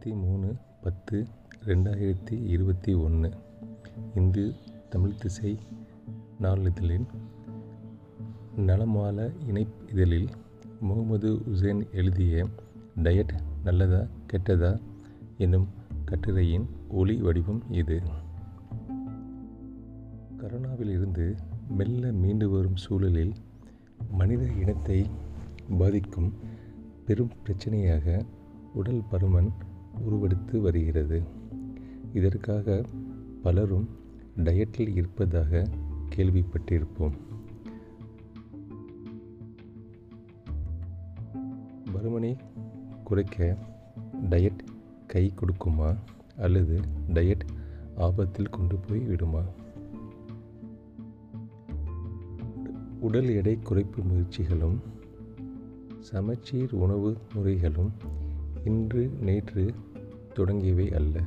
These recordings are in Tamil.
இருபத்தி மூணு பத்து ரெண்டாயிரத்தி இருபத்தி ஒன்று. இந்து தமிழ் திசை நாளிதழின் நலமால இணை இதழில் முகமது உசேன் எழுதிய டயட் நல்லதா கெட்டதா என்னும் கட்டுரையின் ஒளி வடிவம் இது. கரோனாவிலிருந்து மெல்ல மீண்டு வரும் சூழலில் மனித இனத்தை பாதிக்கும் பெரும் பிரச்சனையாக உடல் பருமன் உருவெடுத்து வருகிறது. இதற்காக பலரும் டயட்டில் இருப்பதாக கேள்விப்பட்டிருப்போம். பருமனை குறைக்க டயட் கை கொடுக்குமா? அல்லது டயட் ஆபத்தில் கொண்டு போய் விடுமா? உடல் எடை குறைப்பு முயற்சிகளும் சமச்சீர் உணவு முறைகளும் இன்று நேற்று தொடங்கியவை அல்ல.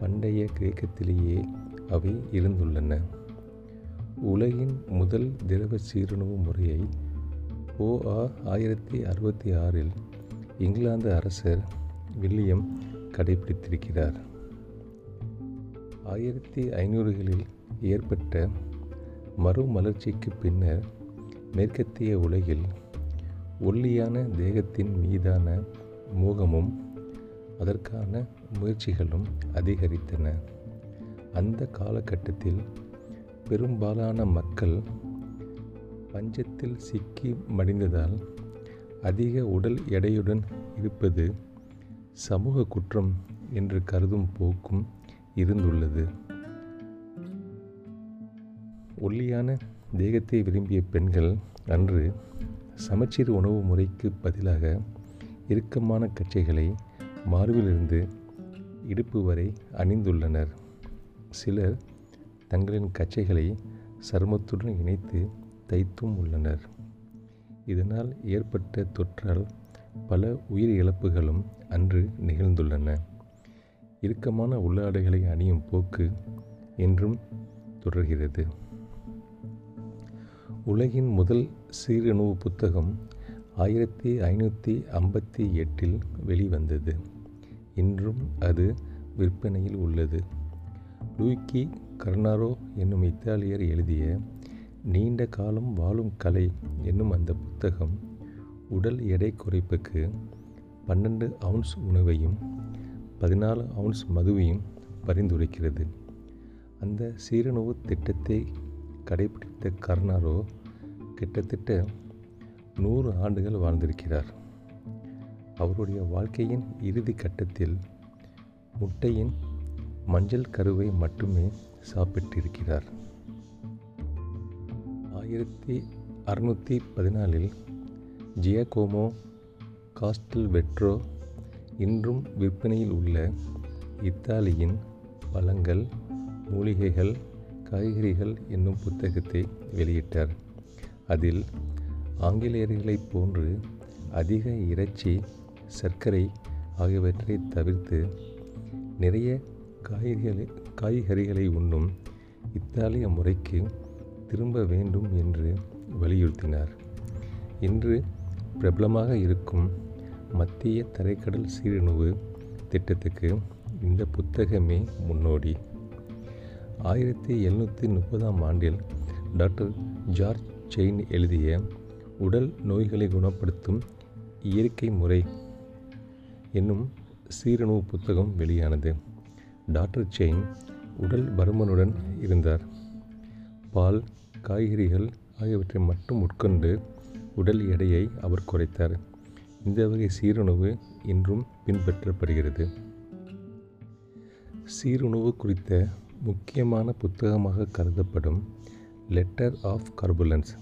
பண்டைய கிரேக்கத்திலேயே அவை இருந்துள்ளன. உலகின் முதல் திரவ சீருணவு முறையை ஓஆ ஆயிரத்தி அறுபத்தி ஆறில் இங்கிலாந்து அரசர் வில்லியம் கடைபிடித்திருக்கிறார் ஆயிரத்தி ஐநூறுகளில் ஏற்பட்ட மறுமலர்ச்சிக்கு பின்னர் மேற்கத்திய உலகில் ஒல்லியான தேகத்தின் மீதான மோகமும் அதற்கான முயற்சிகளும் அதிகரித்தன. அந்த காலகட்டத்தில் பெரும்பாலான மக்கள் பஞ்சத்தில் சிக்கி மடிந்ததால் அதிக உடல் எடையுடன் இருப்பது சமூக குற்றம் என்று கருதும் போக்கும் இருந்துள்ளது. ஒல்லியான தேகத்தை விரும்பிய பெண்கள் அன்று சமச்சீர் உணவு முறைக்கு பதிலாக இறுக்கமான கச்சைகளை மார்பிலிருந்து இடுப்பு வரை அணிந்துள்ளனர். சிலர் தங்களின் கச்சைகளை சருமத்துடன் இணைத்து தைத்தும் உள்ளனர். இதனால் ஏற்பட்ட தொற்றால் பல உயிர் இழப்புகளும் அன்று நிகழ்ந்துள்ளன. இறுக்கமான உள்ளாடைகளை அணியும் போக்கு என்றும் தொடர்கிறது. உலகின் முதல் சீரணு புத்தகம் ஆயிரத்தி ஐநூற்றி ஐம்பத்தி எட்டில் வெளிவந்தது. இன்றும் அது விற்பனையில் உள்ளது. லூக்கி கர்னாரோ என்னும் இத்தாலியர் எழுதிய நீண்ட காலம் வாழும் கலை என்னும் அந்த புத்தகம் உடல் எடை குறைப்புக்கு பன்னெண்டு அவுன்ஸ் உணவையும் பதினாலு அவுன்ஸ் மதுவையும் பரிந்துரைக்கிறது. அந்த சீரணவு திட்டத்தை கடைபிடித்த கர்னாரோ கிட்டத்தட்ட நூறு ஆண்டுகள் வாழ்ந்திருக்கிறார். அவருடைய வாழ்க்கையின் இறுதி கட்டத்தில் முட்டையின் மஞ்சள் கருவை மட்டுமே சாப்பிட்டிருக்கிறார். ஆயிரத்தி அறுநூற்றி பதினாலில் ஜியாகோமோ காஸ்டல் வெட்ரோ இன்றும் விற்பனையில் உள்ள இத்தாலியின் பழங்கள் மூலிகைகள் காய்கறிகள் என்னும் புத்தகத்தை வெளியிட்டார். அதில் ஆங்கிலேயர்களைப் போன்று அதிக இறைச்சி சர்க்கரை ஆகியவற்றை தவிர்த்து நிறைய காய்களை காய்கறிகளை உண்ணும் இத்தாலிய முறைக்கு திரும்ப வேண்டும் என்று வலியுறுத்தினார். இன்று பிரபலமாக இருக்கும் மத்திய தரைக்கடல் சீரணுவு திட்டத்துக்கு இந்த புத்தகமே முன்னோடி. ஆயிரத்தி எழுநூற்றி முப்பதாம் ஆண்டில் டாக்டர் ஜார்ஜ் செயின் எழுதிய உடல் நோய்களை குணப்படுத்தும் இயற்கை முறை என்னும் சீரணு புத்தகம் வெளியானது. டாக்டர் செயின் உடல் பருமனுடன் இருந்தார். பால் காய்கறிகள் ஆகியவற்றை மட்டும் உட்கொண்டு உடல் எடையை அவர் குறைத்தார். இந்த வகை சீருணவு இன்றும் பின்பற்றப்படுகிறது. சீருணவு குறித்த முக்கியமான புத்தகமாக கருதப்படும் லெட்டர் ஆஃப் கர்புலன்ஸ்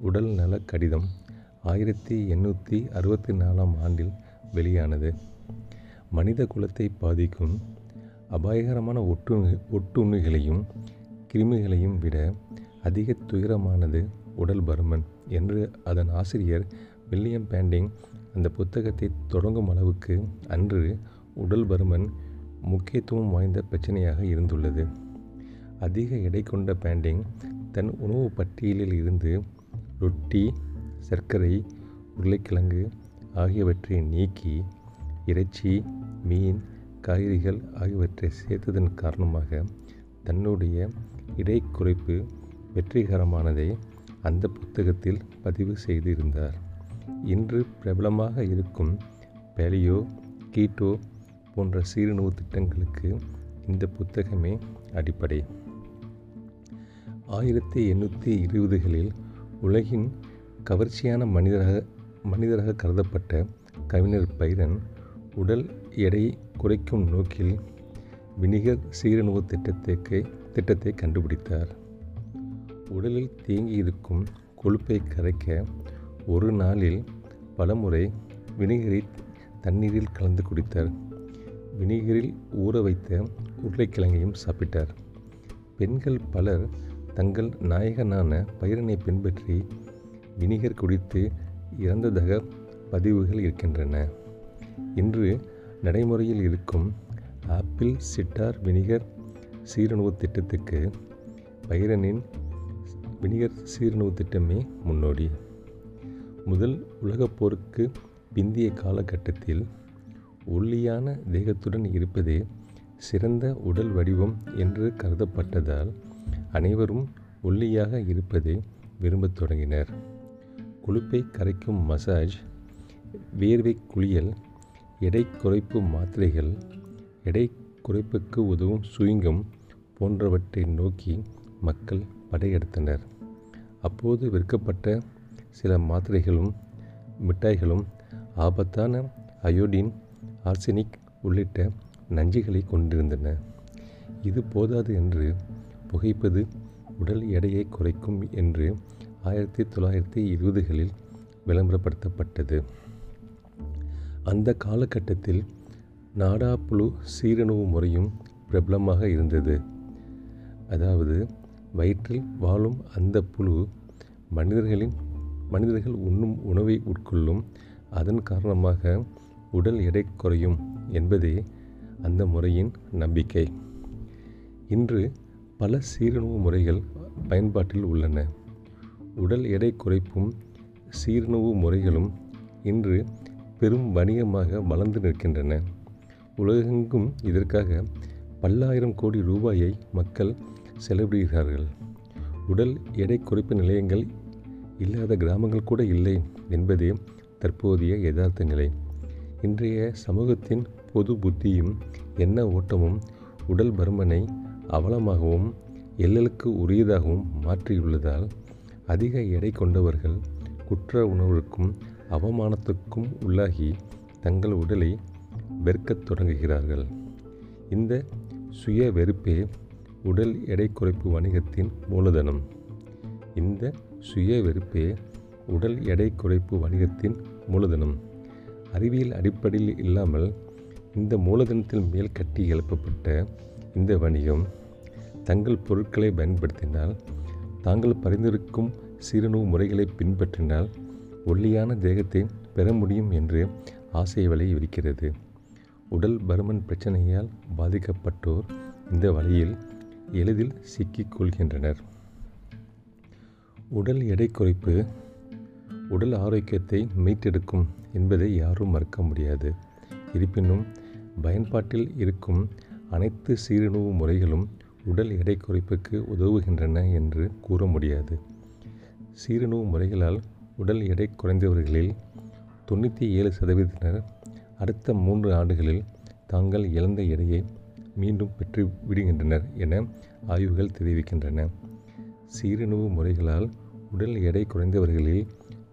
உடல் நல கடிதம் ஆயிரத்தி எண்ணூற்றி அறுபத்தி நாலாம் ஆண்டில் வெளியானது. மனித குலத்தை பாதிக்கும் அபாயகரமான ஒட்டு ஒட்டுண்ணிகளையும் கிருமிகளையும் விட அதிக துயரமானது உடல் பருமன் என்று அதன் ஆசிரியர் வில்லியம் பேண்டிங் அந்த புத்தகத்தை தொடங்கும் அளவுக்கு அன்று உடல் பருமன் முக்கியத்துவம் வாய்ந்த பிரச்சனையாக இருந்துள்ளது. அதிக எடை கொண்ட பேண்டிங் தன் உணவு பட்டியலில் இருந்து ரொட்டி சர்க்கரை உருளைக்கிழங்கு ஆகியவற்றை நீக்கி இறைச்சி மீன் காய்கறிகள் ஆகியவற்றை சேர்த்ததன் காரணமாக தன்னுடைய இடை குறைப்பு வெற்றிகரமானதை அந்த புத்தகத்தில் பதிவு செய்திருந்தார். இன்று பிரபலமாக இருக்கும் பேலியோ கீட்டோ போன்ற சீரணவு திட்டங்களுக்கு இந்த புத்தகமே அடிப்படை. ஆயிரத்தி எண்ணூற்றி இருபதுகளில் உலகின் கவர்ச்சியான மனிதராக மனிதராக கருதப்பட்ட கவிஞர் பைரன் உடல் எடையை குறைக்கும் நோக்கில் வினிகர் சீரணவு திட்டத்தை திட்டத்தை கண்டுபிடித்தார். உடலில் தேங்கி இருக்கும் கொழுப்பை கரைக்க ஒரு நாளில் பலமுறை வினிகரை தண்ணீரில் கலந்து குடித்தார். வினிகரில் ஊற வைத்த உருளைக்கிழங்கையும் சாப்பிட்டார். பெண்கள் பலர் தங்கள் நாயகனான பைரனை பின்பற்றி வினிகர் குடித்து இறந்ததாக பதிவுகள் இருக்கின்றன. இன்று நடைமுறையில் இருக்கும் ஆப்பிள் சிட்டார் வினிகர் சீரணவு திட்டத்துக்கு பைரனின் வினிகர் சீரணவு திட்டமே முன்னோடி. முதல் உலகப் போருக்கு பிந்திய காலகட்டத்தில் ஒல்லியான தேகத்துடன் இருப்பதே சிறந்த உடல் வடிவம் என்று கருதப்பட்டதால் அனைவரும் ஒல்லியாக இருப்பதை விரும்பத் தொடங்கினர். கொழுப்பை கரைக்கும் மசாஜ் வேர்வை குளியல் எடை குறைப்பு மாத்திரைகள் எடை குறைப்புக்கு உதவும் சுயங்கம் போன்றவற்றை நோக்கி மக்கள் படையெடுத்தனர். அப்போது விற்கப்பட்ட சில மாத்திரைகளும் மிட்டாய்களும் ஆபத்தான அயோடின் ஆர்சனிக் உள்ளிட்ட நஞ்சுகளை கொண்டிருந்தன. இது போதாது என்று புகைப்பது உடல் எடையை குறைக்கும் என்று ஆயிரத்தி தொள்ளாயிரத்தி இருபதுகளில் விளம்பரப்படுத்தப்பட்டது. அந்த காலகட்டத்தில் நாடாப்புழு சீரணவு முறையும் பிரபலமாக இருந்தது. அதாவது வயிற்றில் வாழும் அந்த புழு மனிதர்களின் மனிதர்கள் உண்ணும் உணவை உட்கொள்ளும் அதன் காரணமாக உடல் எடை குறையும் என்பதே அந்த முறையின் நம்பிக்கை. இன்று பல சீரணவு முறைகள் பயன்பாட்டில் உள்ளன. உடல் எடை குறைப்பும் சீரணவு முறைகளும் இன்று பெரும் வணிகமாக வளர்ந்து நிற்கின்றன. உலகெங்கும் இதற்காக பல்லாயிரம் கோடி ரூபாயை மக்கள் செலவிடுகிறார்கள். உடல் எடை குறைப்பு நிலையங்கள் இல்லாத கிராமங்கள் கூட இல்லை என்பதே தற்போதைய யதார்த்த நிலை. இன்றைய சமூகத்தின் பொது புத்தியும் எண்ண ஓட்டமும் உடல் பருமனை அவலமாகவும் எல்லலுக்கு உரியதாகவும் மாற்றியுள்ளதால் அதிக எடை கொண்டவர்கள் குற்ற உணர்வுக்கும் அவமானத்துக்கும் உள்ளாகி தங்கள் உடலை வெறுக்கத் தொடங்குகிறார்கள். இந்த சுய வெறுப்பே உடல் எடை குறைப்பு வணிகத்தின் மூலதனம். இந்த சுய வெறுப்பே உடல் எடை குறைப்பு வணிகத்தின் மூலதனம். அறிவியல் அடிப்படையில் இல்லாமல் இந்த மூலதனத்தில் மேல் கட்டி எழுப்பப்பட்ட இந்த வணிகம் தங்கள் பொருட்களை பயன்படுத்தினால் தாங்கள் பரிந்துரைக்கும் சீரணு முறைகளை பின்பற்றினால் ஒல்லியான தேகத்தை பெற முடியும் என்று ஆசை வலை இருக்கிறது உடல் பருமன் பிரச்சனையால் பாதிக்கப்பட்டோர் இந்த வழியில் எளிதில் சிக்கிக் கொள்கின்றனர். உடல் எடை குறைப்பு உடல் ஆரோக்கியத்தை மீட்டெடுக்கும் என்பதை யாரும் மறுக்க முடியாது. இருப்பினும் பயன்பாட்டில் இருக்கும் அனைத்து சீரணு முறைகளும் உடல் எடை குறைப்புக்கு உதவுகின்றன என்று கூற முடியாது. சீரணு முறைகளால் உடல் எடை குறைந்தவர்களில் தொண்ணூற்றி ஏழு சதவீதத்தினர் அடுத்த மூன்று ஆண்டுகளில் தாங்கள் இழந்த எடையை மீண்டும் பெற்று விடுகின்றனர் என ஆய்வுகள் தெரிவிக்கின்றன. சீரணு முறைகளால் உடல் எடை குறைந்தவர்களில்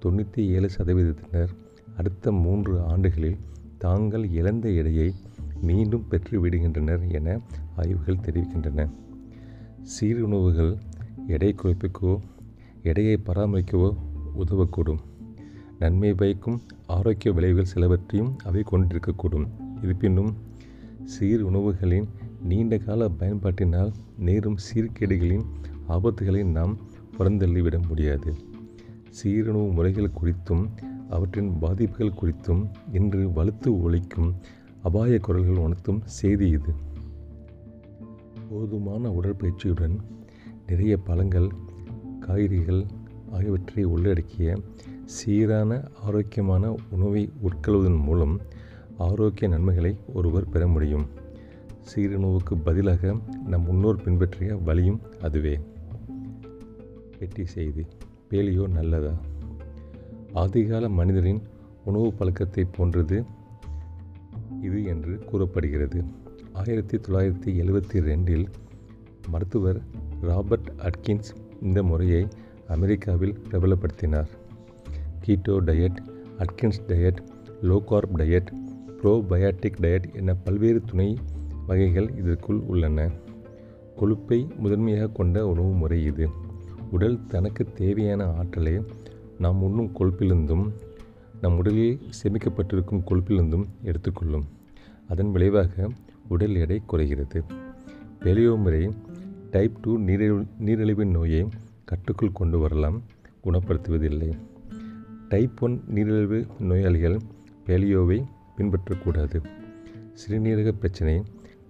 தொண்ணூற்றி ஏழு சதவீதத்தினர் அடுத்த மூன்று ஆண்டுகளில் தாங்கள் இழந்த எடையை மீண்டும் பெற்று விடுகின்றனர் என ஆய்வுகள் தெரிவிக்கின்றன. சீருணவுகள் எடை குறைப்புக்கோ எடையை பராமரிக்கவோ உதவக்கூடும். நன்மை பயக்கும் ஆரோக்கிய விளைவுகள் சிலவற்றையும் அவை கொண்டிருக்கக்கூடும். இருப்பினும் சீர் உணவுகளின் நீண்ட கால பயன்பாட்டினால் நேரும் சீர்கேடுகளின் ஆபத்துகளை நாம் புறந்தள்ளிவிட முடியாது. சீருணவு முறைகள் குறித்தும் அவற்றின் பாதிப்புகள் குறித்தும் இன்று வலுத்து ஒழிக்கும் அபாய குரல்கள் உணர்த்தும் செய்தி இது. போதுமான உடற்பயிற்சியுடன் நிறைய பழங்கள் காய்கறிகள் ஆகியவற்றை உள்ளடக்கிய சீரான ஆரோக்கியமான உணவை உட்கொள்வதன் மூலம் ஆரோக்கிய நன்மைகளை ஒருவர் பெற முடியும். சீரணவுக்கு பதிலாக நம் முன்னோர் பின்பற்றிய வழியும் அதுவே. பெட்டி செய்தி பேலியோ நல்லதா? ஆதிகால மனிதரின் உணவு பழக்கத்தை போன்றது இது என்று கூறப்படுகிறது. ஆயிரத்தி தொள்ளாயிரத்தி எழுபத்தி ரெண்டில் மருத்துவர் ராபர்ட் அட்கின்ஸ் இந்த முறையை அமெரிக்காவில் பிரபலப்படுத்தினார். Keto diet Atkins diet low carb diet probiotic diet என பல்வேறு துணை வகைகள் இதற்குள் உள்ளன. கொழுப்பை முதன்மையாக கொண்ட உணவு முறை இது. உடல் தனக்கு தேவையான ஆற்றலை நாம் உண்ணும் கொழுப்பிலிருந்தும் நம் உடலில் சேமிக்கப்பட்டிருக்கும் கொழுப்பிலிருந்தும் எடுத்துக்கொள்ளும். அதன் விளைவாக உடல் எடை குறைகிறது. பெலியோ முறை டைப் டூ நீரிழிவு நீரிழிவு நோயை கட்டுக்குள் கொண்டு வரலாம். குணப்படுத்துவதில்லை. டைப் ஒன் நீரிழிவு நோயாளிகள் பேலியோவை பின்பற்றக்கூடாது. சிறுநீரக பிரச்சனை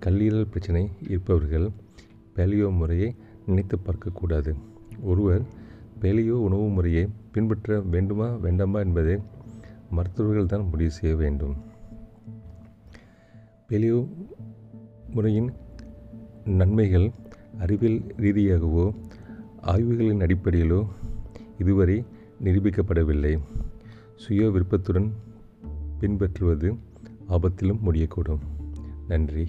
கல்லீரல் பிரச்சனை இருப்பவர்கள் பேலியோ முறையை நினைத்து பார்க்கக்கூடாது. ஒருவர் பேலியோ உணவு முறையை பின்பற்ற வேண்டுமா வேண்டாமா என்பதை மருத்துவர்கள் தான் முடிவு செய்ய வேண்டும். பெலியோ முறையின் நன்மைகள் அறிவியல் ரீதியாகவோ ஆய்வுகளின் அடிப்படையிலோ இதுவரை நிரூபிக்கப்படவில்லை. சுய விருப்பத்துடன் பின்பற்றுவது ஆபத்திலும் முடியக்கூடும். நன்றி.